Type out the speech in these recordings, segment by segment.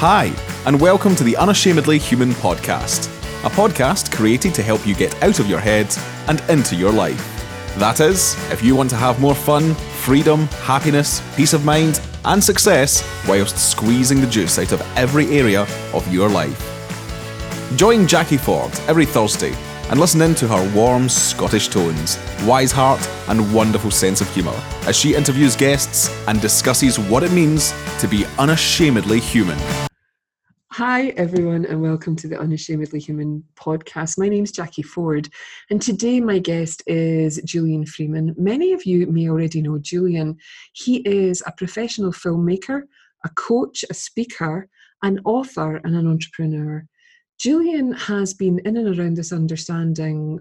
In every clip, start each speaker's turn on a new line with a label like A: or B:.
A: Hi, and welcome to the Unashamedly Human podcast, a podcast created to help you get out of your head and into your life. That is, if you want to have more fun, freedom, happiness, peace of mind, and success whilst squeezing the juice out of every area of your life. Join Jacquie Forde every Thursday and listen in to her warm Scottish tones, wise heart, and wonderful sense of humour as she interviews guests and discusses what it means to be unashamedly human.
B: Hi, everyone, and welcome to the Unashamedly Human podcast. My name is Jacquie Forde, and today my guest is Julian Freeman. Many of you may already know Julian. He is a professional filmmaker, a coach, a speaker, an author, and an entrepreneur. Julian has been in and around this understanding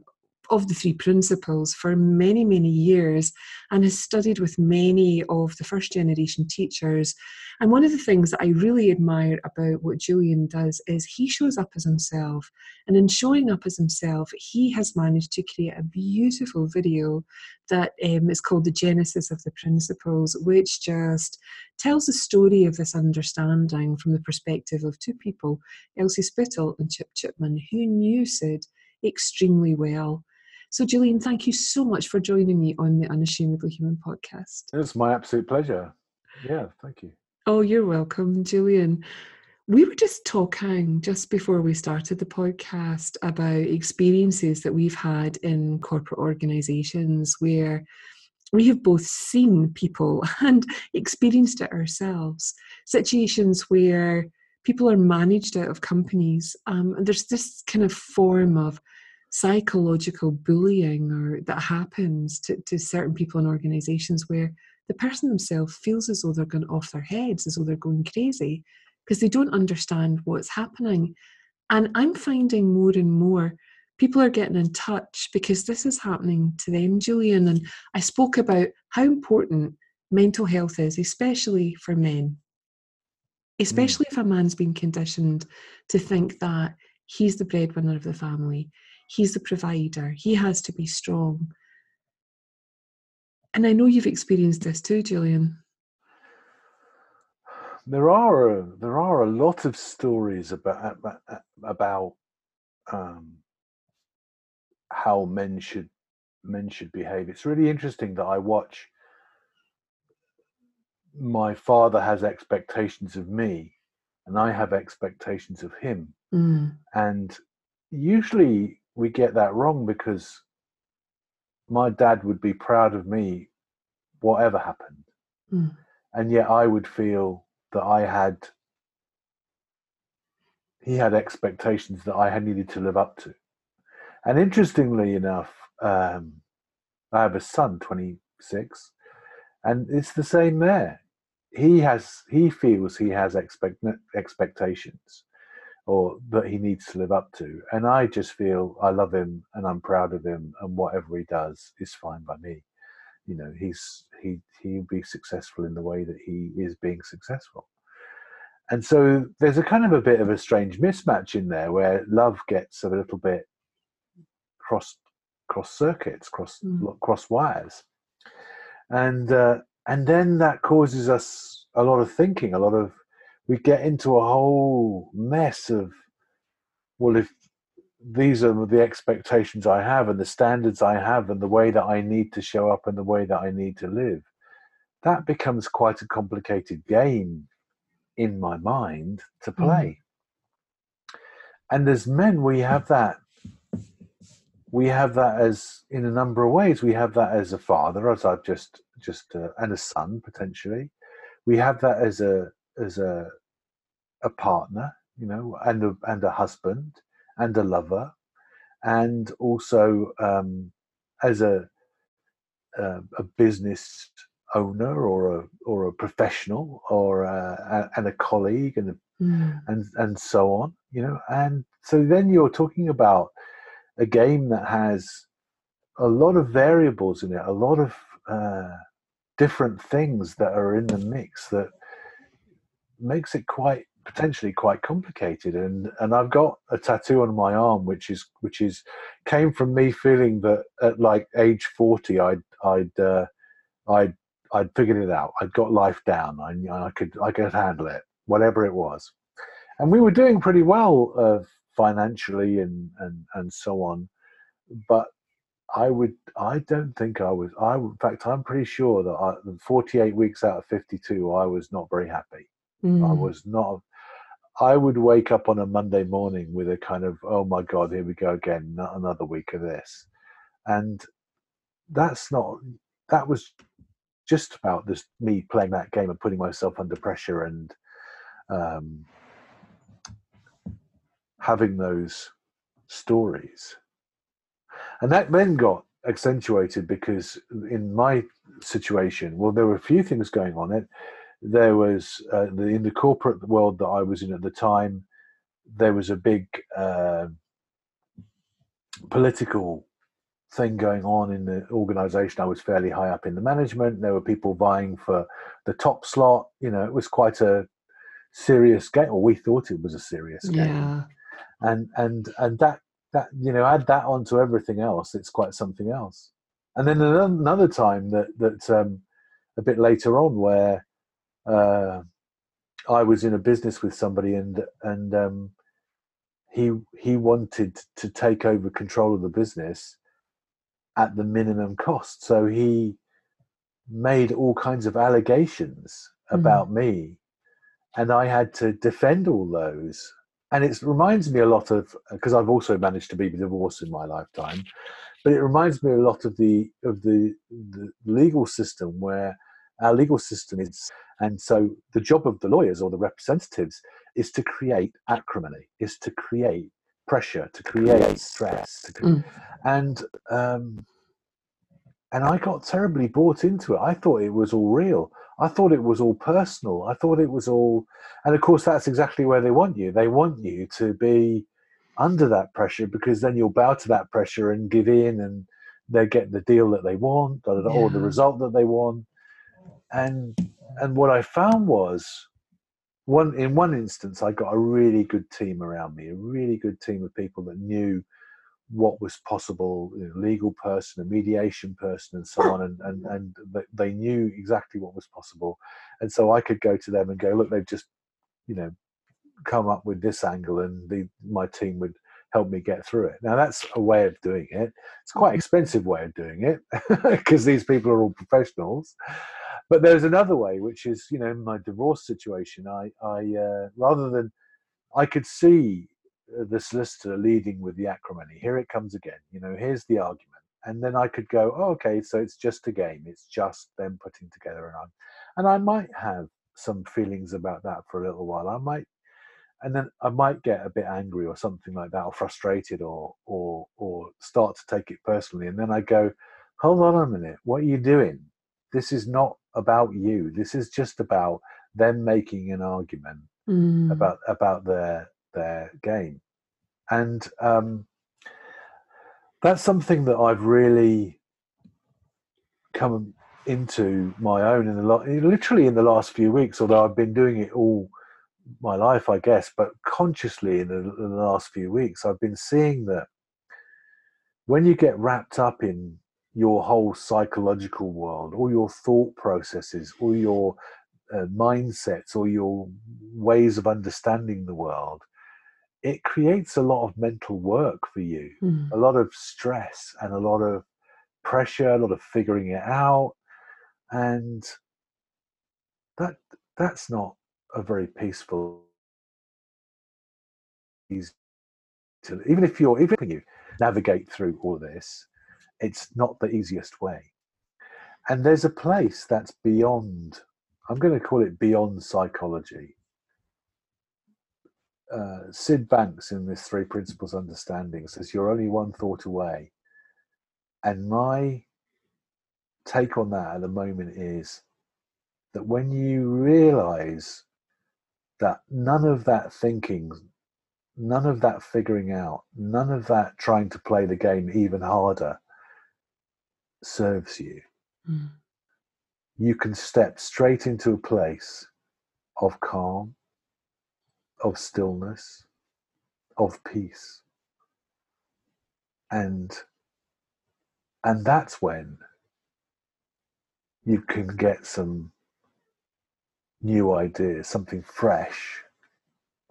B: of the three principles for many, many years and has studied with many of the first generation teachers. And one of the things that I really admire about what Julian does is he shows up as himself. And in showing up as himself, he has managed to create a beautiful video that um, is called The Genesis of the Principles, which just tells the story of this understanding from the perspective of two people, Elsie Spittle and Chip Chipman, who knew Syd extremely well. So, Julian, thank you so much for joining me on the Unashamedly Human podcast.
C: It's my absolute pleasure. Yeah, thank you.
B: Oh, you're welcome, Julian. We were just talking just before we started the podcast about experiences that we've had in corporate organizations where we have both seen people and experienced it ourselves. Situations where people are managed out of companies, um, and there's this kind of form of psychological bullying or that happens to, to certain people in organizations where the person themselves feels as though they're going off their heads, as though they're going crazy because they don't understand what's happening. And I'm finding more and more people are getting in touch because this is happening to them, Julian. And I spoke about how important mental health is, especially for men. Especially mm. if a man's been conditioned to think that he's the breadwinner of the family, he's the provider, he has to be strong. And I know you've experienced this too, Julian.
C: There are a, there are a lot of stories about about um, how men should men should behave. It's really interesting that I watch. My father has expectations of me, and I have expectations of him. Mm. And usually we get that wrong because my dad would be proud of me whatever happened. Mm. and yet i would feel that i had he had expectations that i had needed to live up to. And interestingly enough um, i have a son 26 and it's the same there. He has he feels he has expect expectations or that he needs to live up to. And I just feel I love him and I'm proud of him, and whatever he does is fine by me. You know, he's he he'll be successful in the way that he is being successful. And so there's a kind of a bit of a strange mismatch in there where love gets a little bit cross cross circuits, cross mm. cross wires, and uh, and then that causes us a lot of thinking, a lot of we get into a whole mess of well if these are the expectations i have and the standards i have and the way that i need to show up and the way that i need to live that becomes quite a complicated game in my mind to mm. play mm. and as men we have that we have that as in a number of ways we have that as a father as i've just just uh, and a son potentially we have that as a as a a partner, you know, and a, and a husband and a lover, and also um, as a, a, a business owner or a or a professional or a, and a colleague and mm. and and so on, you know, and so then you're talking about a game that has a lot of variables in it, a lot of uh, different things that are in the mix that makes it quite potentially quite complicated and and I've got a tattoo on my arm which is which is came from me feeling that at like age 40 I'd I'd uh, I'd I'd figured it out I'd got life down I I could I could handle it whatever it was and we were doing pretty well uh, financially and, and and so on. But I would, I don't think I was. I, in fact, I'm pretty sure that I, 48 weeks out of 52, I was not very happy.
B: Mm.
C: I was not. I would wake up on a Monday morning with a kind of, oh my God, here we go again, not another week of this. And that's not, that was just about this me playing that game and putting myself under pressure and um, having those stories. And that then got accentuated because in my situation, well, there were a few things going on. It there was uh, the, in the corporate world that I was in at the time. There was a big uh, political thing going on in the organization. I was fairly high up in the management. There were people vying for the top slot. You know, it was quite a serious game, or we thought it was a serious game.
B: Yeah.
C: And and and that that you know add that onto everything else, it's quite something else. And then another time that that um, a bit later on where uh, I was in a business with somebody and and um, he he wanted to take over control of the business at the minimum cost. So he made all kinds of allegations
B: Mm.
C: about me, and I had to defend all those. And it reminds me a lot of because I've also managed to be divorced in my lifetime, but it reminds me a lot of the of the the legal system where our legal system is and so the job of the lawyers or the representatives is to create acrimony, is to create pressure, to create stress, to cre-
B: Mm.
C: and um, and I got terribly bought into it. I thought it was all real. I thought it was all personal. I thought it was all, and of course that's exactly where they want you. They want you to be under that pressure because then you'll bow to that pressure and give in, and they get the deal that they want or the, or the
B: Yeah.
C: result that they want. And and what I found was one in one instance I got a really good team around me, a really good team of people that knew what was possible, you know, legal person, a mediation person, and so on, and and and they knew exactly what was possible, and so I could go to them and go, look, they've just, you know, come up with this angle, and the my team would help me get through it. Now that's a way of doing it. It's quite mm-hmm. expensive way of doing it because these people are all professionals. But there's another way, which is, you know, in my divorce situation, I, I uh, rather than, I could see uh, the solicitor leading with the acrimony. Here it comes again. You know, here's the argument, and then I could go, oh, okay, so it's just a game. It's just them putting together an argument, and I might have some feelings about that for a little while. I might, and then I might get a bit angry or something like that, or frustrated, or or or start to take it personally, and then I go, hold on a minute, what are you doing? This is not about you. This is just about them making an argument
B: Mm.
C: about about their their game, and um, that's something that I've really come into my own in the lot, literally in the last few weeks. Although I've been doing it all my life, I guess, but consciously in the, in the last few weeks, I've been seeing that when you get wrapped up in your whole psychological world, all your thought processes, all your uh, mindsets, or your ways of understanding the world, it creates a lot of mental work for you,
B: Mm.
C: a lot of stress and a lot of pressure, a lot of figuring it out, and that that's not a very peaceful. easy to- Even if you're, even if you navigate through all of this, it's not the easiest way. And there's a place that's beyond. I'm going to call it beyond psychology. Uh, Syd Banks in this Three Principles Understanding says you're only one thought away. And my take on that at the moment is that when you realize that none of that thinking, none of that figuring out, none of that trying to play the game even harder serves you,
B: Mm.
C: you can step straight into a place of calm, of stillness, of peace. And and that's when you can get some new ideas, something fresh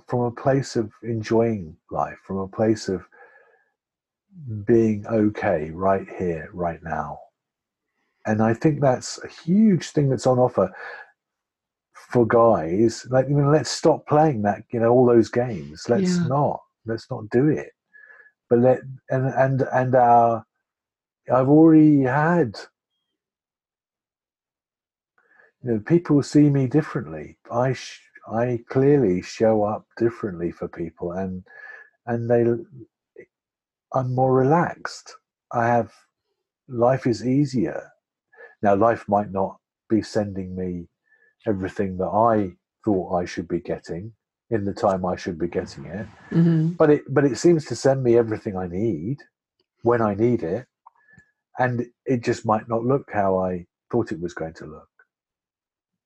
C: from a place of enjoying life, from a place of being okay right here, right now. And I think that's a huge thing that's on offer for guys. Like, let's stop playing that, you know, all those games. Let's
B: Yeah.
C: not. Let's not do it. But let and and and our I've already had you know people see me differently i sh- i clearly show up differently for people and and they i'm more relaxed. I have life is easier. Now life might not be sending me everything that i thought i should be getting in the time i should be getting it
B: hmm
C: but it but it seems to send me everything i need when i need it and it just might not look how i thought it was going to look.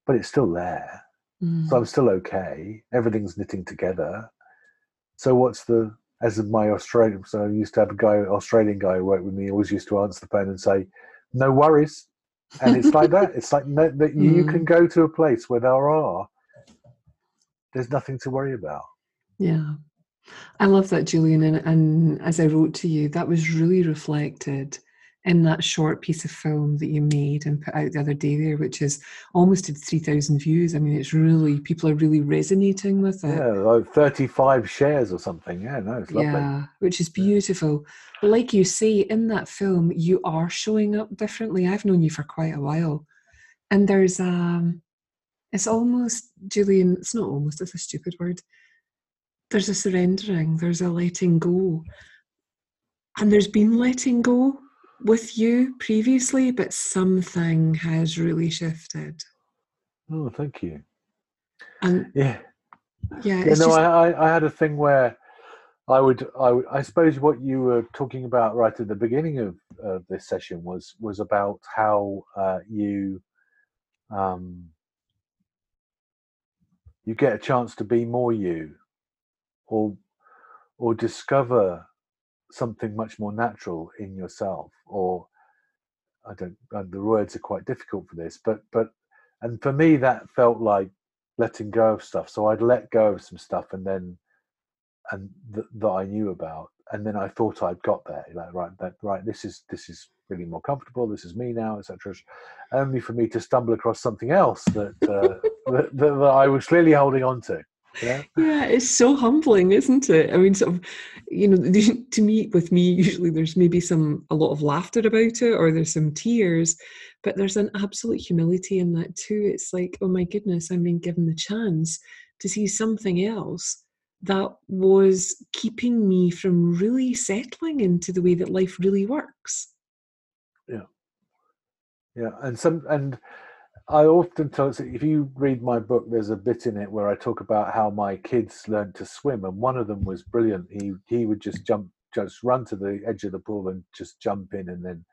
C: But it's still there.
B: Mm.
C: so i'm still okay. Everything's knitting together. So what's the as of my australian so i used to have a guy australian guy who worked with me always used to answer the phone and say no worries and it's like that it's like no, that you, you
B: Mm.
C: can go to a place where there are there's nothing to worry about
B: Yeah. I love that, Julian. And, and as I wrote to you, that was really reflected in that short piece of film that you made and put out the other day there, which is almost at 3,000 views. I mean, it's really, people are really resonating with it.
C: yeah like 35 shares or something yeah no it's lovely
B: Yeah, which is beautiful. But like you say, in that film, you are showing up differently. I've known you for quite a while. And there's um it's almost Julian, it's not almost, it's a stupid word. There's a surrendering, there's a letting go. And there's been letting go with you previously, but something has really shifted.
C: oh thank you
B: And
C: yeah
B: yeah,
C: yeah no
B: just
C: I, I i had a thing where i would i would i suppose what you were talking about right at the beginning of of this session was was about how uh you um you get a chance to be more you or or discover something much more natural in yourself or i don't uh, the words are quite difficult for this but but and for me that felt like letting go of stuff. So i'd let go of some stuff and then and th- that i knew about and then i thought i'd got there like right that right this is this is really more comfortable this is me now etc only for me to stumble across something else that uh, that, that, that i was clearly holding on to know?
B: Yeah, it's so humbling, isn't it? I mean, sort of, you know, to me, with me, usually there's maybe some a lot of laughter about it, or there's some tears, but there's an absolute humility in that too. It's like, oh my goodness, I'm being given the chance to see something else that was keeping me from really settling into the way that life really works.
C: Yeah, yeah and some and i often tell if you read my book there's a bit in it where i talk about how my kids learned to swim and one of them was brilliant he he would just jump just run to the edge of the pool and just jump in and then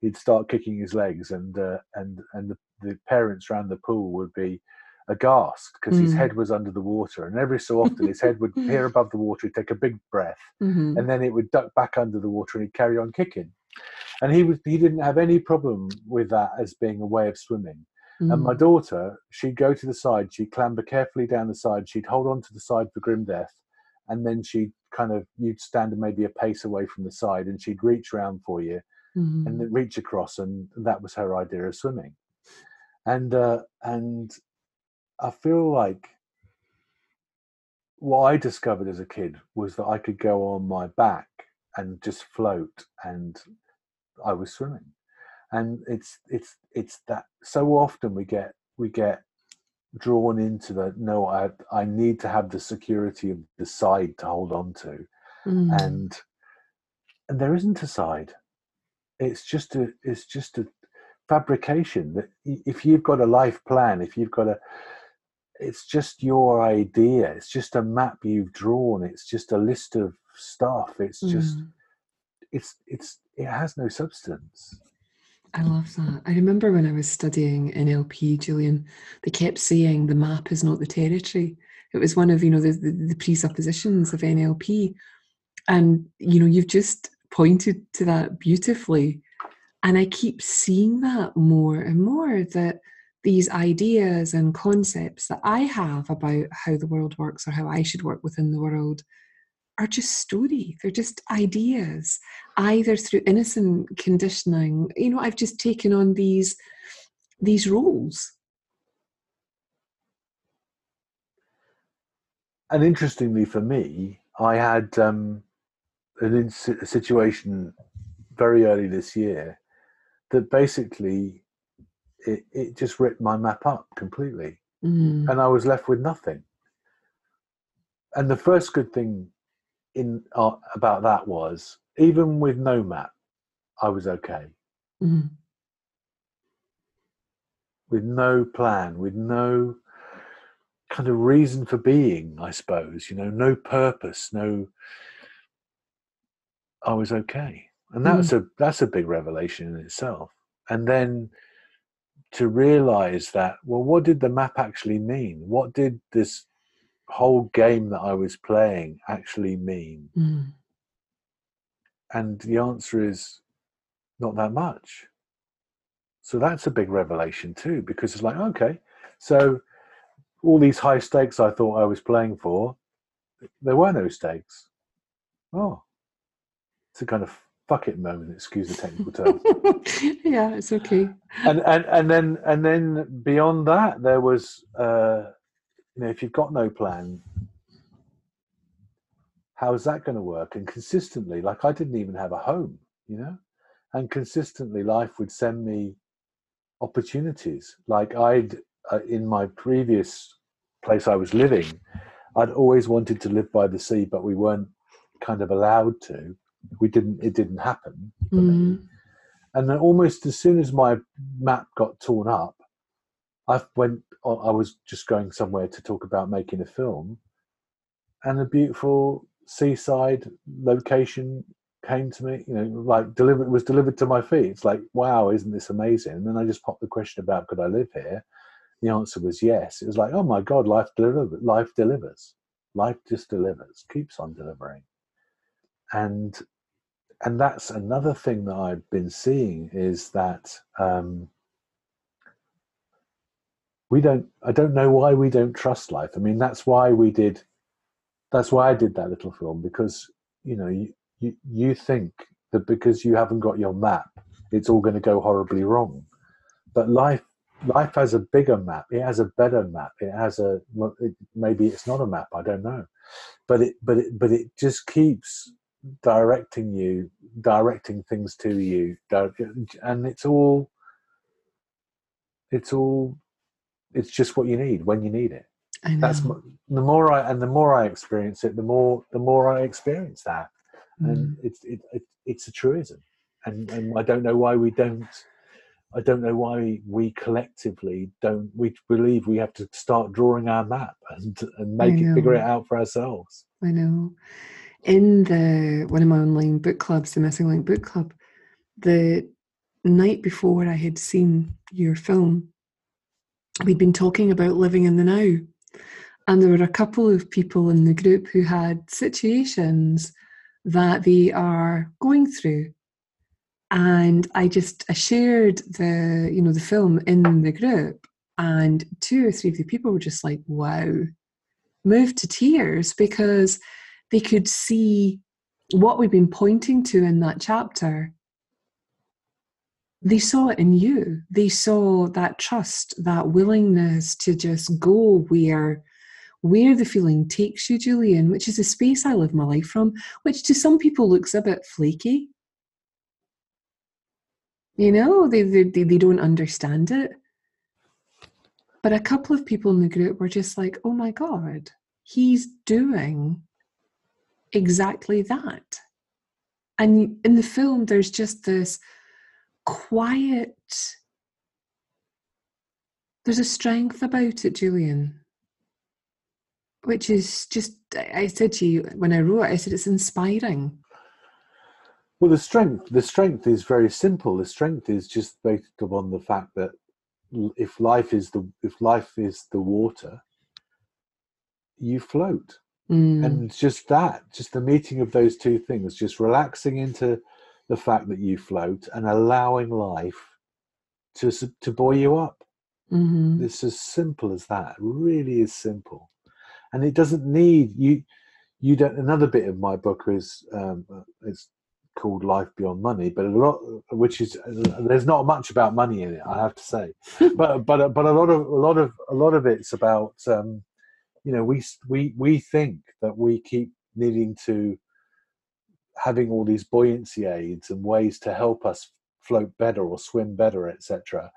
C: he'd start kicking his legs and uh, and and the, the parents around the pool would be aghast because his
B: Mm.
C: head was under the water and every so often his head would appear above the water he'd take a big breath
B: Mhm.
C: and then it would duck back under the water and he'd carry on kicking and he was he didn't have any problem with that as being a way of swimming and my
B: Mm.
C: daughter she'd go to the side she'd clamber carefully down the side she'd hold on to the side for grim death and then she'd kind of you'd stand maybe a pace away from the side and she'd reach round for you
B: Mhm.
C: and then reach across and that was her idea of swimming and uh and i feel like what i discovered as a kid was that i could go on my back and just float and i was swimming and it's it's it's that so often we get we get drawn into the no i i need to have the security of the side to hold on to.
B: Mm.
C: and and there isn't a side. It's just a it's just a fabrication that if you've got a life plan if you've got a it's just your idea. It's just a map you've drawn. It's just a list of stuff. It's just
B: Mm.
C: it's it's it has no substance
B: I love that. I remember when I was studying NLP, Julian, they kept saying the map is not the territory. It was one of, you know, the, the, the presuppositions of NLP. And, you know, you've just pointed to that beautifully. And I keep seeing that more and more that these ideas and concepts that I have about how the world works or how I should work within the world are just story. They're just ideas, either through innocent conditioning. You know, I've just taken on these these roles.
C: And interestingly for me, I had um, an a situation very early this year that basically it, it just ripped my map up completely.
B: Mm.
C: And I was left with nothing. And the first good thing in uh, about that was even with no map, I was okay.
B: Mm.
C: With no plan, with no kind of reason for being, I suppose, you know, no purpose, no I was okay. And that's mm. a that's a big revelation in itself. And then to realize that, well, what did the map actually mean? What did this whole game that I was playing actually mean?
B: Mm.
C: And the answer is not that much. So that's a big revelation too, because it's like, okay, so all these high stakes I thought I was playing for, there were no stakes. Oh, it's a kind of fuck it moment, excuse the technical term.
B: yeah, it's okay.
C: And and and then and then beyond that, there was uh, you know if you've got no plan, how is that going to work? And consistently, like I didn't even have a home, you know, and consistently, life would send me opportunities. Like I'd uh, in my previous place I was living, I'd always wanted to live by the sea, but we weren't kind of allowed to we didn't it didn't happen
B: mm.
C: and then almost as soon as my map got torn up i went i was just going somewhere to talk about making a film and a beautiful seaside location came to me you know like delivered was delivered to my feet. It's like wow isn't this amazing? And then i just popped the question about could i live here? The answer was yes. It was like oh my god life delivers life delivers. Life just delivers keeps on delivering. And and that's another thing that I've been seeing is that um, we don't. I don't know why we don't trust life. I mean, that's why we did. That's why I did that little film because you know you you, you think that because you haven't got your map, it's all going to go horribly wrong. But life life has a bigger map. It has a better map. It has a it, maybe it's not a map. I don't know, but it but it but it just keeps directing you, directing things to you, and it's all, it's all, it's just what you need when you need it. That's the more I and the more I experience it, the more the more I experience that, mm. and it's it, it, it's a truism, and and I don't know why we don't. I don't know why we collectively don't. We believe we have to start drawing our map and and make it figure it out for ourselves.
B: I know in the one of my online book clubs, the Missing Link Book Club, the night before I had seen your film, we'd been talking about living in the now. And there were a couple of people in the group who had situations that they are going through. And I just I shared the, you know, the film in the group and two or three of the people were just like, wow, moved to tears because they could see what we've been pointing to in that chapter. They saw it in you. They saw that trust, that willingness to just go where where the feeling takes you, Julian, which is the space I live my life from, which to some people looks a bit flaky. You know, they, they, they don't understand it. But a couple of people in the group were just like, oh my God, he's doing exactly that. And in the film, there's just this quiet, there's a strength about it, Julian, which is just, I said to you when I wrote it, I said it's inspiring.
C: Well, the strength, the strength is very simple. The strength is just based upon the fact that if life is the if life is the water, you float.
B: Mm.
C: And just that, just the meeting of those two things, just relaxing into the fact that you float and allowing life to to buoy you up.
B: Mhm.
C: It's as simple as that. It really is simple, and it doesn't need you. You don't. Another bit of my book is um, uh, it's called Life Beyond Money, but a lot, which is there's not much about money in it, I have to say, but but but a lot of a lot of a lot of it's about um, you know we we we think that we keep needing to having all these buoyancy aids and ways to help us float better or swim better, etc.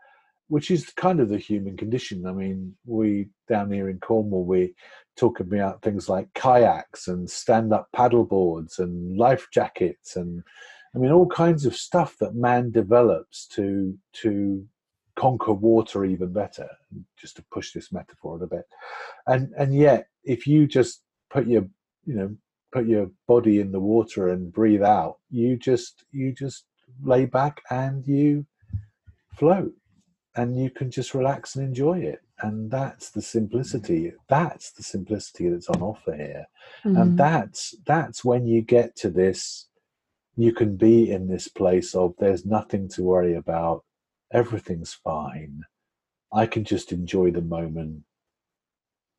C: Which is kind of the human condition. I mean, we down here in Cornwall, we talk about things like kayaks and stand-up paddle boards and life jackets and I mean all kinds of stuff that man develops to to conquer water even better. Just to push this metaphor a bit, and and yet if you just put your you know put your body in the water and breathe out, you just you just lay back and you float. And you can just relax and enjoy it. And that's the simplicity that's the simplicity that's on offer here.
B: Mhm.
C: and that's that's when you get to this you can be in this place of there's nothing to worry about. Everything's fine. I can just enjoy the moment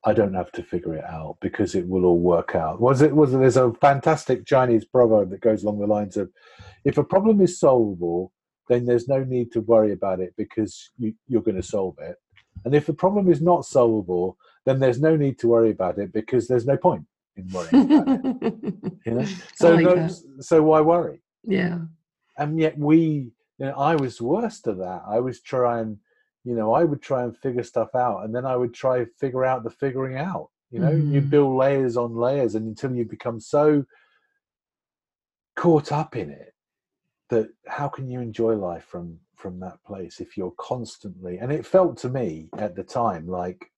C: i don't have to figure it out because it will all work out. Was it was there's a fantastic chinese proverb that goes along the lines of if a problem is solvable then there's no need to worry about it because you, you're going to solve it. And if the problem is not solvable then there's no need to worry about it because there's no point in worrying about it. You know? So
B: like
C: no, so why worry?
B: Yeah.
C: and yet we you know i was worse to that. I was trying you know i would try and figure stuff out and then i would try and figure out the figuring out you know you
B: Mhm.
C: build layers on layers and until you become so caught up in it that how can you enjoy life from from that place if you're constantly and it felt to me at the time like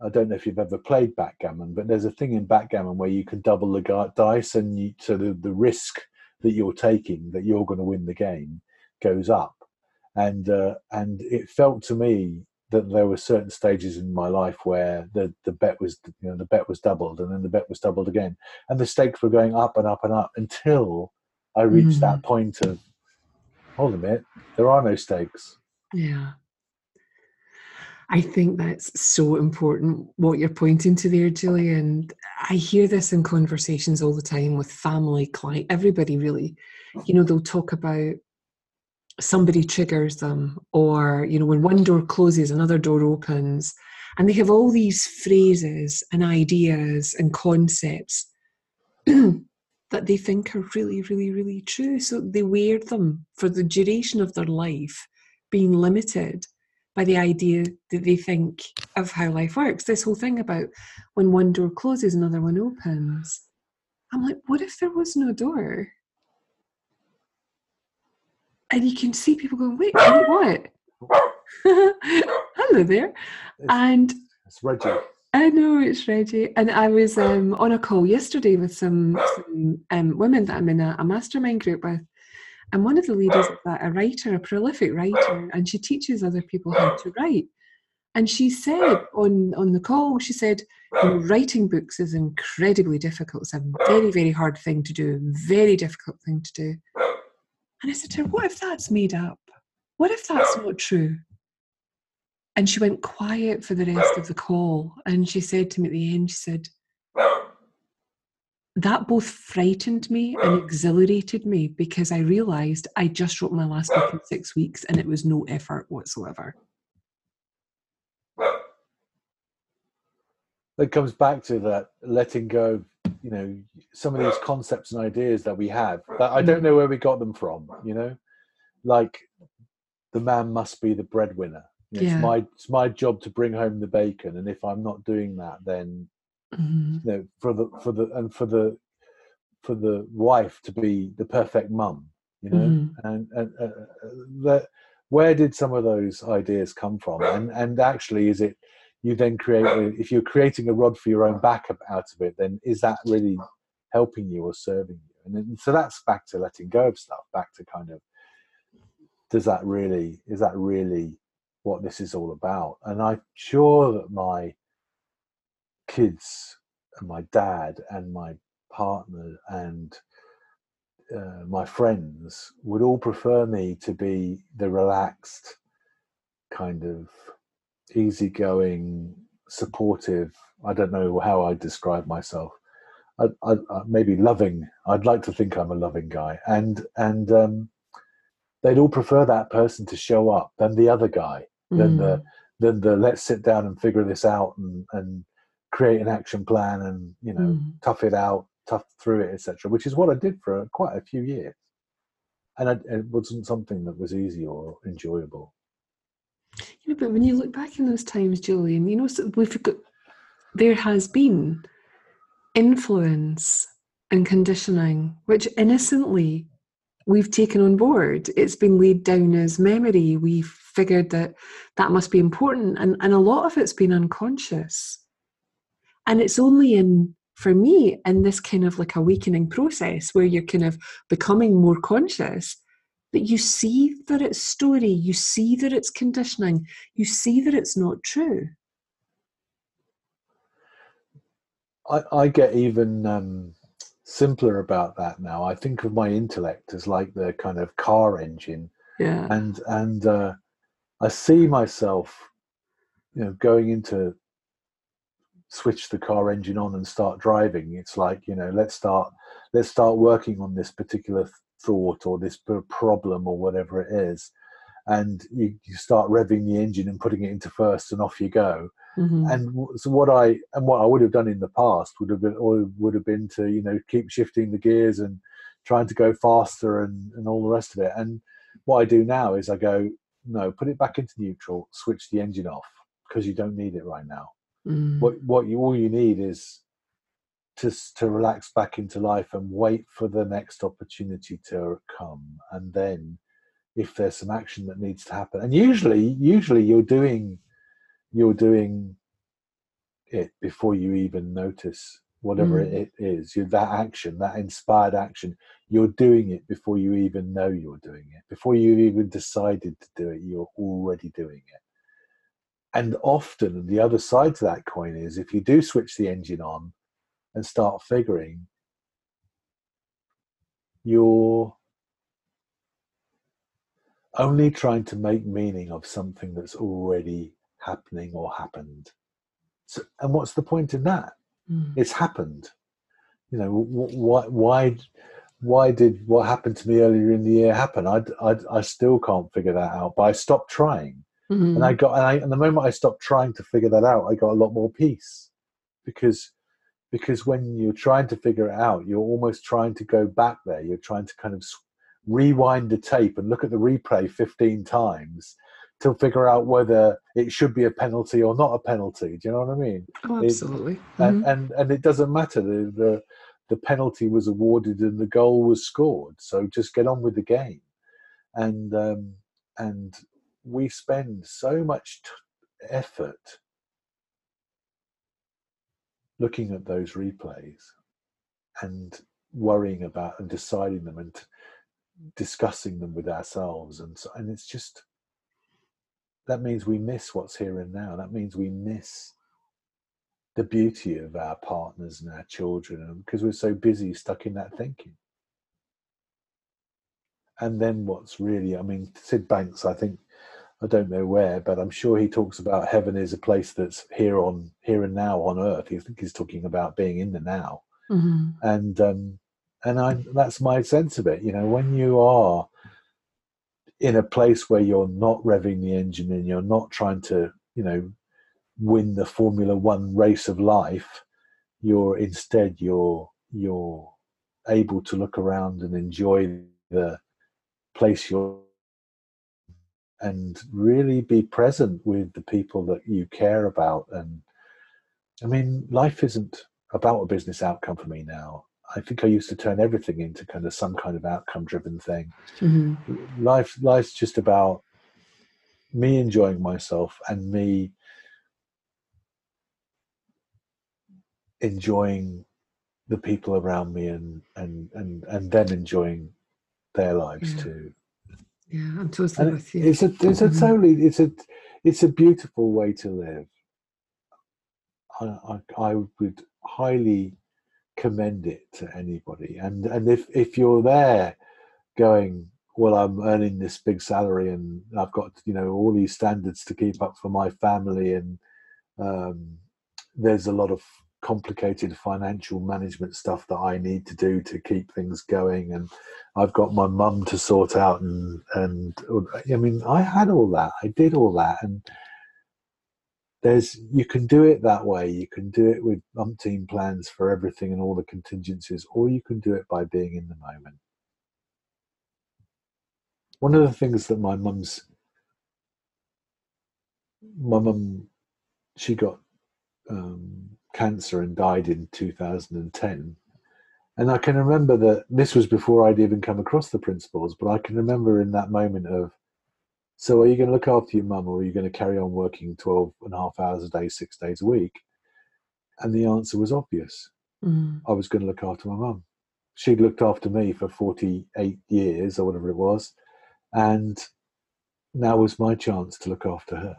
C: I don't know if you've ever played backgammon, but there's a thing in backgammon where you can double the dice, and you, so the, the risk that you're taking that you're going to win the game goes up. And uh, and it felt to me that there were certain stages in my life where the, the bet was you know the bet was doubled, and then the bet was doubled again, and the stakes were going up and up and up until I reached that point of hold a minute, there are no stakes.
B: Yeah. I think that's so important what you're pointing to there, Julie. And I hear this in conversations all the time with family, client, everybody really. You know, they'll talk about somebody triggers them, or, you know, when one door closes, another door opens. And they have all these phrases and ideas and concepts that they think are really, really, really true. So they wear them for the duration of their life, being limited by the idea that they think of how life works. This whole thing about when one door closes, another one opens. I'm like, what if there was no door? And you can see people going, wait, wait what? Hello there. And
C: It's Reggie.
B: I know it's Reggie. And I was um, on a call yesterday with some, some um, women that I'm in a, a mastermind group with. And one of the leaders is that a writer, a prolific writer, and she teaches other people how to write. And she said on, on the call, she said, you know, writing books is incredibly difficult. It's a very, very hard thing to do, very difficult thing to do. And I said to her, what if that's made up? What if that's not true? And she went quiet for the rest of the call. And she said to me at the end, she said, that both frightened me and exhilarated me because I realized I just wrote my last book in six weeks and it was no effort whatsoever.
C: That comes back to that letting go you know, some of these concepts and ideas that we have that I don't know where we got them from, you know, like the man must be the breadwinner. You know,
B: Yeah.
C: It's my it's my job to bring home the bacon, and if I'm not doing that, then
B: Mhm.
C: you know, for the for the and for the for the wife to be the perfect mum, you know,
B: Mhm.
C: and and uh, uh, that where did some of those ideas come from? And and actually, is it you then create a, if you're creating a rod for your own back out of it, then is that really helping you or serving you? And then, so that's back to letting go of stuff, back to kind of does that really is that really what this is all about? And I'm sure that my kids and my dad and my partner and uh, my friends would all prefer me to be the relaxed kind of easygoing, supportive. I don't know how I describe myself. I, I, I, maybe loving. I'd like to think I'm a loving guy, and and um, they'd all prefer that person to show up than the other guy, than
B: Mm.
C: the than the let's sit down and figure this out and and create an action plan and you know
B: Mm.
C: tough it out, tough through it, etc. Which is what I did for quite a few years, and I, it wasn't something that was easy or enjoyable.
B: You know, but when you look back in those times, Julian, you know, so we've got there has been influence and conditioning, which innocently we've taken on board. It's been laid down as memory. We've figured that that must be important, and and a lot of it's been unconscious. And it's only in for me in this kind of like awakening process where you're kind of becoming more conscious that you see that it's story, you see that it's conditioning, you see that it's not true.
C: I, I get even um, simpler about that now. I think of my intellect as like the kind of car engine,
B: Yeah.
C: and and uh, I see myself, you know, going into switch the car engine on and start driving. It's like you know, let's start let's start working on this particular thought or this problem or whatever it is, and you, you start revving the engine and putting it into first, and off you go
B: Mhm.
C: and so what I and what I would have done in the past would have been or would have been to you know keep shifting the gears and trying to go faster and and all the rest of it. And what I do now is I go no, put it back into neutral, switch the engine off because you don't need it right now.
B: Mm.
C: What what you all you need is to to relax back into life and wait for the next opportunity to come, and then if there's some action that needs to happen, and usually usually you're doing you're doing it before you even notice whatever
B: Mm.
C: it is. You that action that inspired action you're doing it before you even know you're doing it. Before you've even decided to do it you're already doing it. And often the other side to that coin is if you do switch the engine on and start figuring you're only trying to make meaning of something that's already happening or happened. So, and what's the point in that?
B: Mm.
C: It's happened. You know, wh- why, why, why did what happened to me earlier in the year happen? I, I, I still can't figure that out. But I stopped trying,
B: Mhm.
C: and I got, and, I, and the moment I stopped trying to figure that out, I got a lot more peace, because, because when you're trying to figure it out, you're almost trying to go back there. You're trying to kind of rewind the tape and look at the replay 15 times to figure out whether it should be a penalty or not a penalty. Do you know what I mean?
B: Oh,
C: it-
B: absolutely.
C: And and and it doesn't matter. The, the the penalty was awarded and the goal was scored. So just get on with the game. And um, and we spend so much t- effort looking at those replays and worrying about and deciding them and discussing them with ourselves. And so, and it's just that means we miss what's here and now. That means we miss the beauty of our partners and our children um, because we're so busy stuck in that thinking. And then what's really i mean syd banks i think i don't know where but i'm sure he talks about heaven is a place that's here on here and now on earth. I think he's talking about being in the now.
B: Mhm.
C: and um and i that's my sense of it. You know when you are in a place where you're not revving the engine and you're not trying to you know win the formula one race of life you're instead you're you're able to look around and enjoy the place you're and really be present with the people that you care about and i mean life isn't about a business outcome for me now i think i used to turn everything into kind of some kind of outcome driven thing
B: Mhm.
C: life life's just about me enjoying myself and me enjoying the people around me and and and and them enjoying their lives
B: Yeah.
C: too
B: Yeah, I'm totally
C: and
B: with you.
C: it's a it's a
B: Mhm.
C: totally it's a it's a beautiful way to live I, I i would highly commend it to anybody and and if if you're there going well, I'm earning this big salary and I've got you know all these standards to keep up for my family, and um, there's a lot of complicated financial management stuff that I need to do to keep things going, and I've got my mum to sort out, and and I mean I had all that, I did all that, and there's you can do it that way. You can do it with umpteen plans for everything and all the contingencies, or you can do it by being in the moment. One of the things that my mum's my mum she got um, cancer and died in 2010. And I can remember that this was before I'd even come across the principles, but I can remember in that moment of, so are you going to look after your mum or are you going to carry on working 12 and a half hours a day, six days a week? And the answer was obvious. Mm. I was going to look after my mum. She'd looked after me for 48 years or whatever it was. And now was my chance to look after her.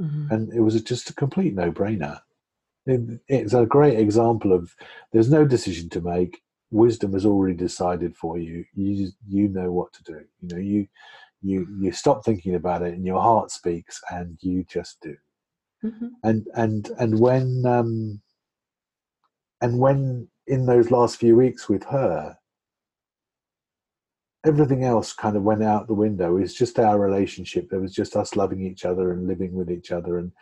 C: Mm-hmm. And it was just a complete no brainer it's a great example of there's no decision to make. Wisdom has already decided for you. You you know what to do. You know you you you stop thinking about it and your heart speaks and you just do. Mm-hmm. and and and when um and when in those last few weeks with her everything else kind of went out the window it's just our relationship there was just us loving each other and living with each other and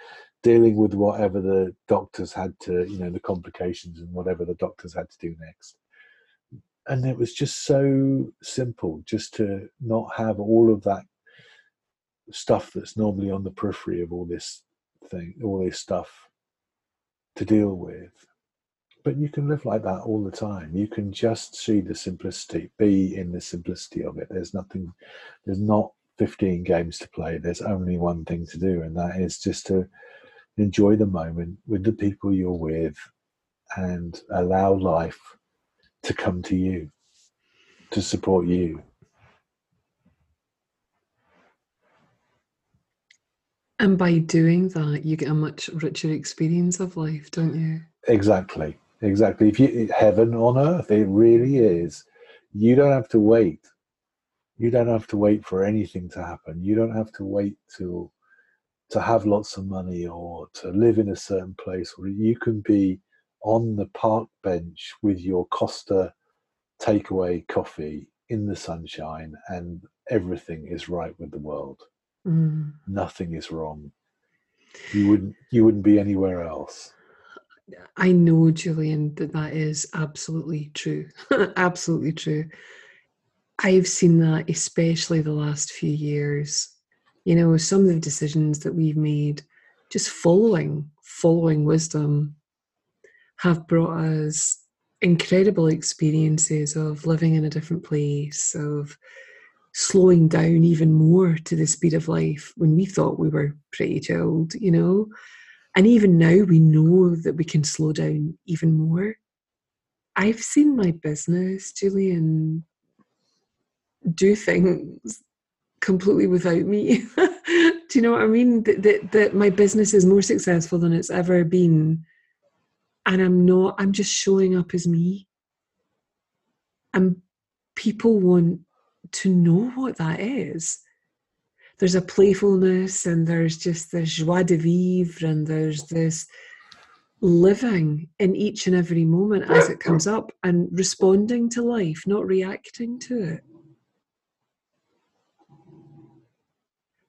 C: dealing with whatever the doctors had to, you know, the complications and whatever the doctors had to do next. And it was just so simple just to not have all of that stuff that's normally on the periphery of all this thing, all this stuff to deal with. But you can live like that all the time. You can just see the simplicity, be in the simplicity of it. There's nothing, there's not 15 games to play. There's only one thing to do, and that is just to enjoy the moment with the people you're with and allow life to come to you, to support you.
B: And by doing that, you get a much richer experience of life, don't you?
C: Exactly, exactly. If you heaven on earth, it really is. You don't have to wait. You don't have to wait for anything to happen. You don't have to wait till to have lots of money or to live in a certain place where you can be on the park bench with your Costa takeaway coffee in the sunshine and everything is right with the world. Mm. Nothing is wrong. You wouldn't you wouldn't be anywhere else.
B: I know, Julian, that that is absolutely true. absolutely true. I've seen that, especially the last few years you know some of the decisions that we've made just following following wisdom have brought us incredible experiences of living in a different place of slowing down even more to the speed of life when we thought we were pretty chilled you know and even now we know that we can slow down even more i've seen my business julian do things completely without me. Do you know what I mean? That, that that my business is more successful than it's ever been, and I'm not. I'm just showing up as me, and people want to know what that is. There's a playfulness, and there's just this joie de vivre, and there's this living in each and every moment as it comes up and responding to life, not reacting to it.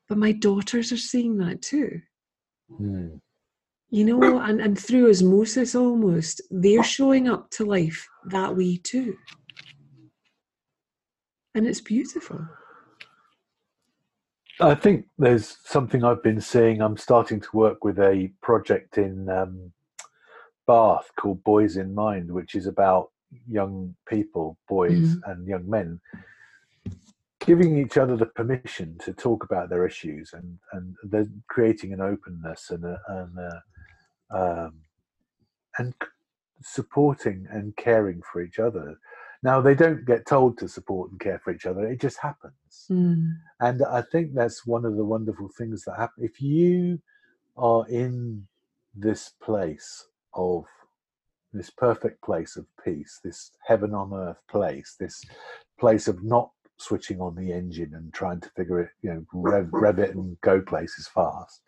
B: but my daughters are seeing that too. Mm. You know, and, and through osmosis almost, they're showing up to life that way too. And it's beautiful.
C: I think there's something I've been seeing. I'm starting to work with a project in um, Bath called Boys in Mind, which is about young people, boys mm-hmm. and young men, giving each other the permission to talk about their issues and and they're creating an openness and a, and a, um, and supporting and caring for each other. Now they don't get told to support and care for each other; it just happens. Mm. And I think that's one of the wonderful things that happen. If you are in this place of this perfect place of peace, this heaven on earth place, this place of not switching on the engine and trying to figure it, you know, rev, rev it and go places fast.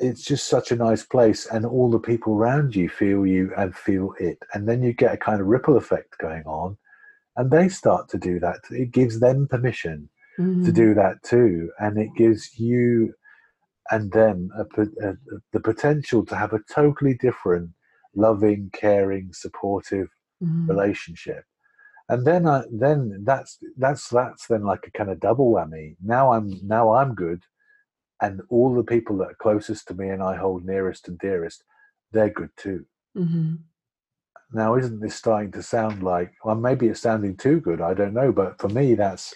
C: It's just such a nice place, and all the people around you feel you and feel it, and then you get a kind of ripple effect going on, and they start to do that. It gives them permission mm. to do that too, and it gives you and them a, a, the potential to have a totally different, loving, caring, supportive mm. relationship and then I, then that's that's that's then like a kind of double whammy. Now I'm now I'm good, and all the people that are closest to me and I hold nearest and dearest, they're good too. Mm-hmm. Now, isn't this starting to sound like? Well, maybe it's sounding too good. I don't know, but for me, that's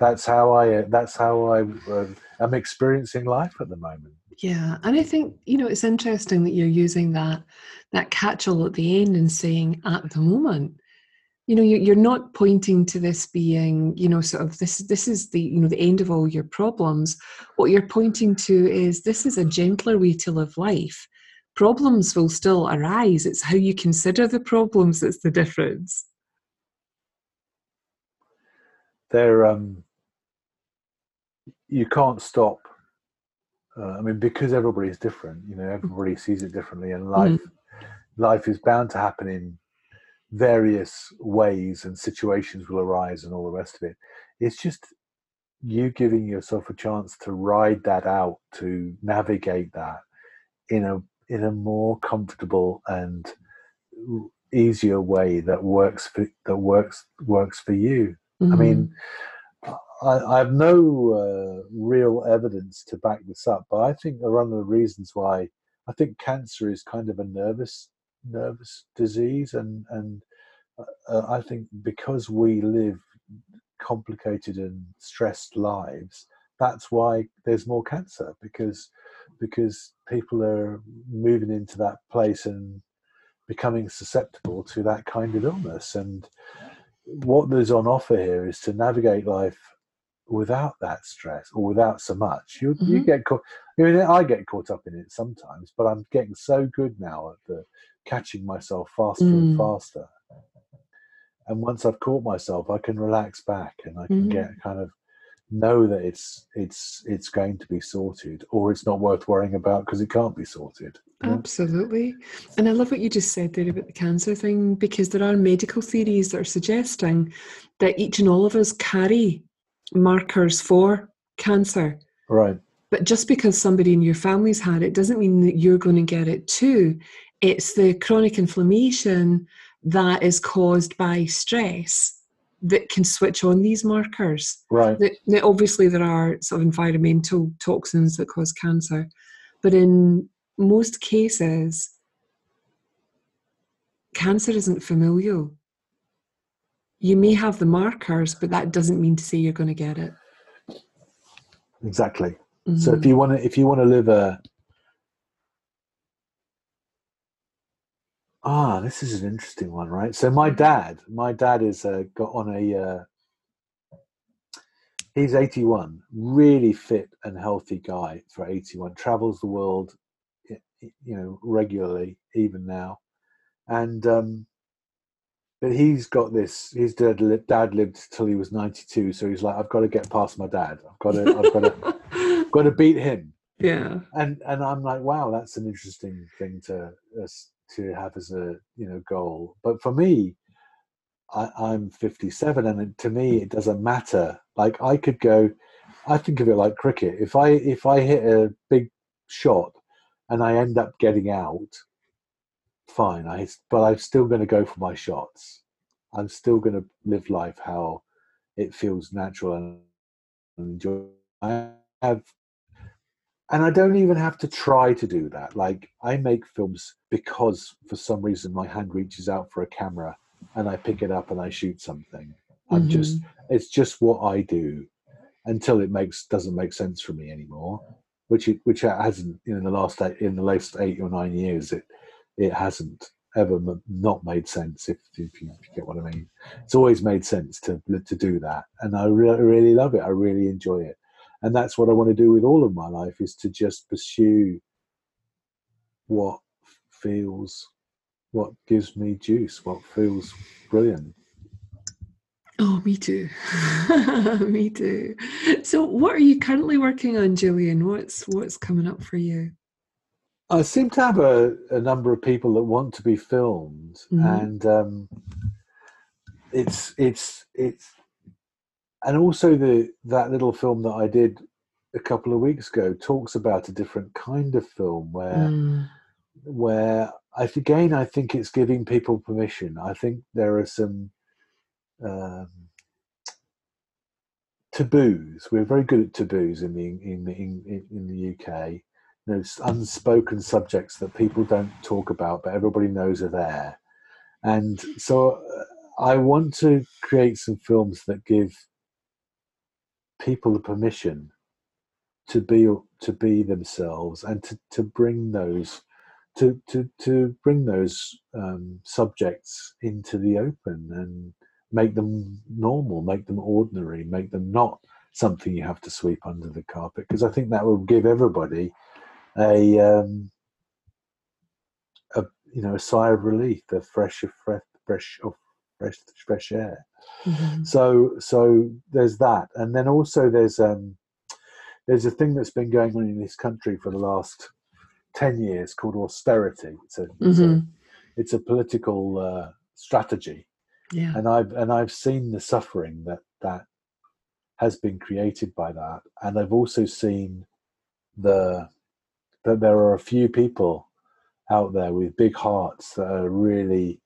C: that's how I that's how I uh, am experiencing life at the moment.
B: Yeah, and I think you know it's interesting that you're using that that catch-all at the end and saying at the moment you know you're not pointing to this being you know sort of this this is the you know the end of all your problems. What you're pointing to is this is a gentler way to live life. Problems will still arise. It's how you consider the problems that's the difference.
C: There um you can't stop uh, i mean because everybody is different you know everybody sees it differently and life mm. life is bound to happen in various ways and situations will arise and all the rest of it. It's just you giving yourself a chance to ride that out, to navigate that in a in a more comfortable and easier way that works for that works works for you. Mm-hmm. I mean, I, I, have no uh, real evidence to back this up, but I think one of the reasons why I think cancer is kind of a nervous nervous disease, and and uh, I think because we live complicated and stressed lives, that's why there's more cancer because because people are moving into that place and becoming susceptible to that kind of illness and what there's on offer here is to navigate life without that stress or without so much you mm-hmm. you get caught I mean I get caught up in it sometimes but I'm getting so good now at the catching myself faster mm. and faster. And once I've caught myself, I can relax back and I can mm. get kind of know that it's it's it's going to be sorted or it's not worth worrying about because it can't be sorted
B: absolutely and i love what you just said there about the cancer thing because there are medical theories that are suggesting that each and all of us carry markers for cancer
C: right
B: but just because somebody in your family's had it doesn't mean that you're going to get it too it's the chronic inflammation that is caused by stress that can switch on these markers.
C: Right.
B: That, obviously, there are sort of environmental toxins that cause cancer, but in most cases, cancer isn't familial. You may have the markers, but that doesn't mean to say you're going to get it.
C: Exactly. Mm-hmm. So if you want to, if you want to live a Ah, this is an interesting one, right? So my dad, my dad is uh, got on a. Uh, he's eighty-one, really fit and healthy guy for eighty-one. Travels the world, you know, regularly, even now, and um, but he's got this. His dad, dad lived till he was ninety-two, so he's like, I've got to get past my dad. I've got to, I've got to, got to beat him.
B: Yeah,
C: and and I'm like, wow, that's an interesting thing to. Uh, to have as a you know goal. But for me, I, I'm 57, and to me, it doesn't matter. Like I could go. I think of it like cricket. If I if I hit a big shot and I end up getting out, fine. I but I'm still going to go for my shots. I'm still going to live life how it feels natural and enjoy. I have and I don't even have to try to do that. Like I make films because for some reason my hand reaches out for a camera and I pick it up and I shoot something. I'm mm-hmm. just it's just what I do until it makes doesn't make sense for me anymore. Which it which it hasn't in the last eight, in the last eight or nine years it it hasn't ever not made sense if, if, you, if you get what I mean. It's always made sense to to do that, and I really really love it. I really enjoy it and that's what I want to do with all of my life is to just pursue what feels what gives me juice what feels brilliant
B: Oh, me too. me too. So, what are you currently working on, Julian? What's what's coming up for you?
C: I seem to have a, a number of people that want to be filmed, mm-hmm. and um, it's it's it's, and also the that little film that I did a couple of weeks ago talks about a different kind of film where mm. where I again I think it's giving people permission. I think there are some um, taboos. We're very good at taboos in the in the in, in the UK. You know, unspoken subjects that people don't talk about, but everybody knows are there. And so, uh, I want to create some films that give people the permission to be to be themselves and to, to bring those to to to bring those um, subjects into the open and make them normal, make them ordinary, make them not something you have to sweep under the carpet. Because I think that will give everybody a, um, a you know a sigh of relief, a fresh fresh fresh of fresh fresh air. Mm-hmm. So so there's that, and then also there's um, there's a thing that's been going on in this country for the last ten years called austerity. It's a, mm-hmm. it's, a mm-hmm. it's a, political uh, strategy
B: yeah.
C: and I've and I've seen the suffering that that has been created by that, and I've also seen the that there are a few people out there with big hearts that are really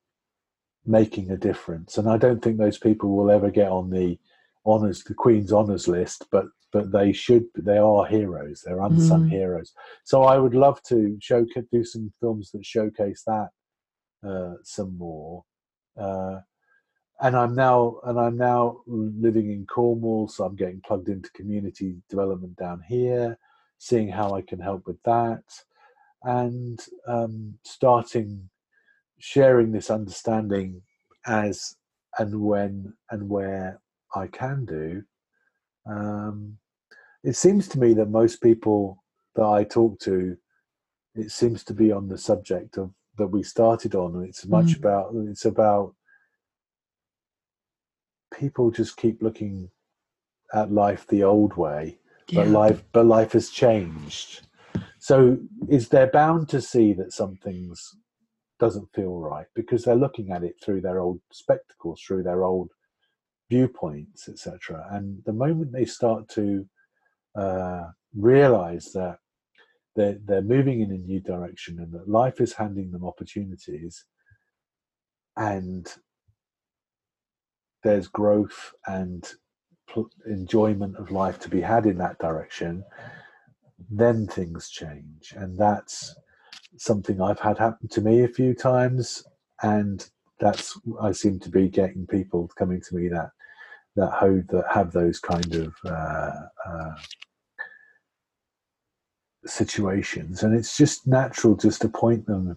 C: making a difference, and I don't think those people will ever get on the honors the Queen's honors list, but but they should they are heroes. They're unsung mm. heroes. So i would love to show do some films that showcase that uh, some more. Uh, and I'm now and I'm now living in Cornwall, so I'm getting plugged into community development down here, seeing how I can help with that, and um, starting sharing this understanding as and when and where I can do. Um, it seems to me that most people that I talk to, it seems to be on the subject of that we started on, and it's much mm. about it's about people just keep looking at life the old way, yeah. but life but life has changed. So is they're bound to see that something's doesn't feel right because they're looking at it through their old spectacles, through their old viewpoints, etc. And the moment they start to uh, realize that they're, they're moving in a new direction and that life is handing them opportunities and there's growth and pl- enjoyment of life to be had in that direction, then things change. And that's something I've had happen to me a few times. And that's, I seem to be getting people coming to me that, that hold, that have those kind of, uh, uh, situations and it's just natural just to point them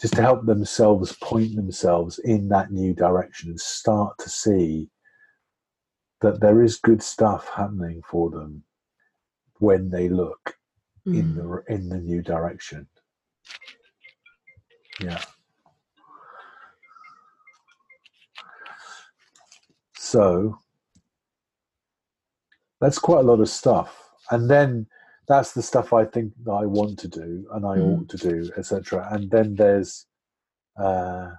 C: just to help themselves point themselves in that new direction and start to see that there is good stuff happening for them when they look mm. in the in the new direction yeah so that's quite a lot of stuff and then that's the stuff I think that I want to do and I mm. ought to do, etc. And then there's uh,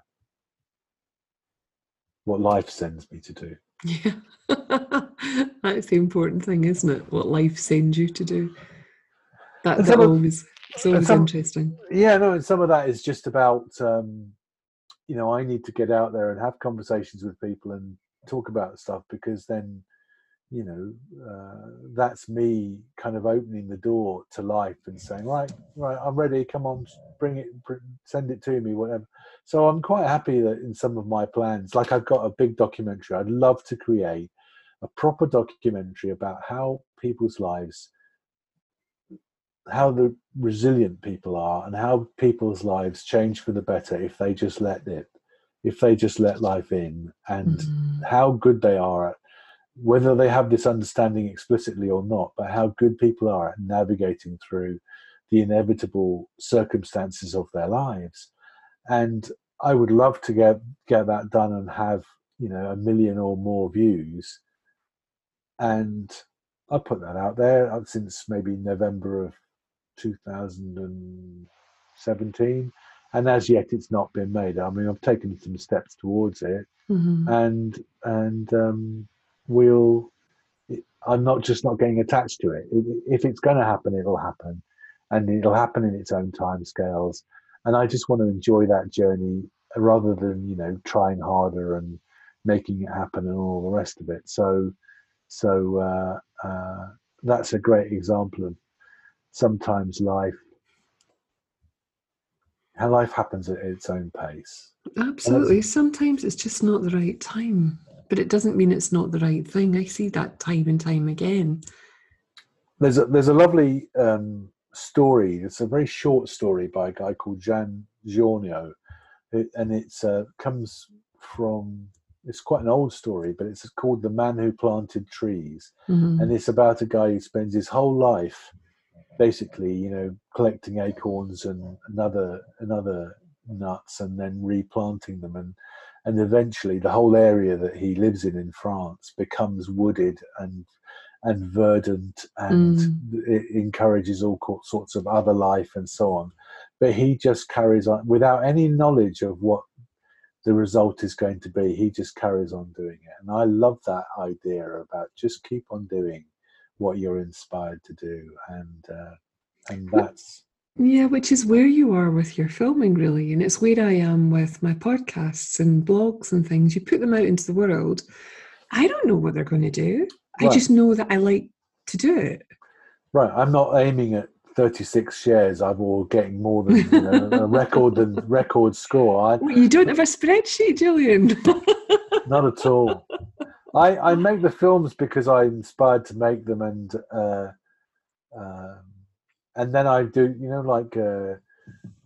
C: what life sends me to do.
B: Yeah, that's the important thing, isn't it? What life sends you to do. That, that always it's always some, interesting.
C: Yeah, no, and some of that is just about um, you know I need to get out there and have conversations with people and talk about stuff because then you know, uh, that's me kind of opening the door to life and saying, right, right, I'm ready. Come on, bring it, send it to me, whatever. So I'm quite happy that in some of my plans, like I've got a big documentary. I'd love to create a proper documentary about how people's lives, how the resilient people are, and how people's lives change for the better if they just let it, if they just let life in, and mm-hmm. how good they are at whether they have this understanding explicitly or not, but how good people are at navigating through the inevitable circumstances of their lives. And I would love to get get that done and have you know a million or more views, and I put that out there uh, since maybe November of 2017, and as yet it's not been made. I mean, I've taken some steps towards it,
B: Mhm.
C: and and um, we'll. I'm not just not getting attached to it. If- If it's going to happen, it'll happen, and it'll happen in its own time scales. And I just want to enjoy that journey rather than you know trying harder and making it happen and all the rest of it. So, so uh, uh, that's a great example of sometimes life. How life happens at its own pace.
B: Absolutely. Sometimes it's just not the right time, but it doesn't mean it's not the right thing. I see that time and time again.
C: there's a there's a lovely um, story. It's a very short story by a guy called Jan Giono, and it's uh, comes from. It's quite an old story, but it's called "The Man Who Planted Trees,"
B: Mhm.
C: and it's about a guy who spends his whole life, basically, you know, collecting acorns and another another nuts, and then replanting them, and and eventually the whole area that he lives in in France becomes wooded and and verdant and mm. it encourages all sorts of other life and so on. But he just carries on without any knowledge of what the result is going to be he just carries on doing it. And i love that idea about just keep on doing what you're inspired to do and uh, and that's
B: Yeah, which is where you are with your filming, really. And it's where I am with my podcasts and blogs and things. You put them out into the world. I don't know what they're going to do. I just know that I like to do it.
C: right i'm not aiming at 36 shares i'm all getting more than you know, a record than record score I,
B: What, you don't have a spreadsheet, Julian?
C: not at all. I, I make the films because I'm inspired to make them, and uh, um, and then I do, you know, like uh,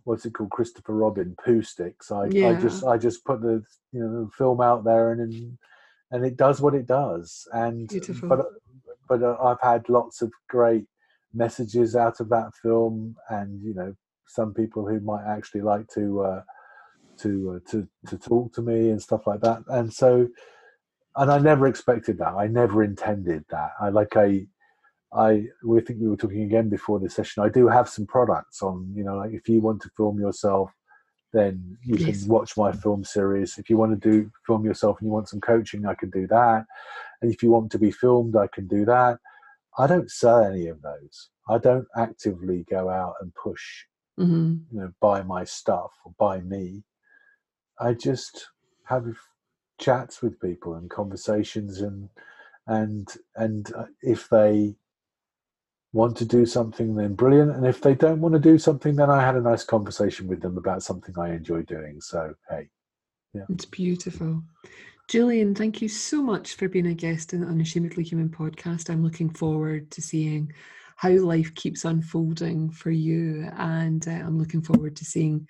C: what's it called, Christopher Robin Pooh sticks. I, I just I just put the you know the film out there, and and, and it does what it does. And
B: Beautiful.
C: but but uh, I've had lots of great messages out of that film, and you know some people who might actually like to. Uh, to uh, to to talk to me and stuff like that and so and i never expected that. I never intended that. I like i i we think we were talking again before this session. I do have some products on you know like if you want to film yourself then you
B: Yes.
C: can watch my film series. If you want to do film yourself and you want some coaching i can do that. And if you want to be filmed i can do that. I don't sell any of those. I don't actively go out and push
B: hmm
C: you know buy my stuff or buy me. I just have chats with people and conversations and and and uh, if they want to do something then brilliant and if they don't want to do something then i had a nice conversation with them about something i enjoy doing so hey yeah
B: It's beautiful. Julian, thank you so much for being a guest in the Unashamedly Human podcast. I'm looking forward to seeing how life keeps unfolding for you. And uh, I'm looking forward to seeing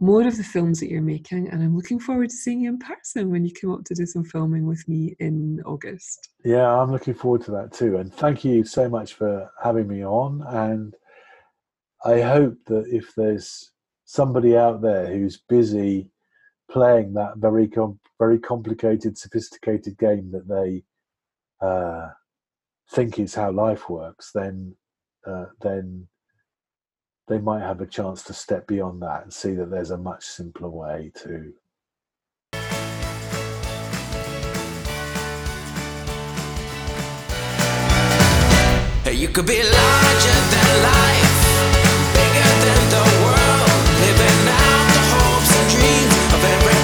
B: more of the films that you're making. And I'm looking forward to seeing you in person when you come up to do some filming with me in August.
C: yeah i'm looking forward to that too and thank you so much for having me on and i hope that if there's somebody out there who's busy playing that very com- very complicated sophisticated game that they uh, think is how life works then uh, then they might have a chance to step beyond that and see that there's a much simpler way to
D: You could be larger than life, bigger than the world, living out the hopes and dreams of every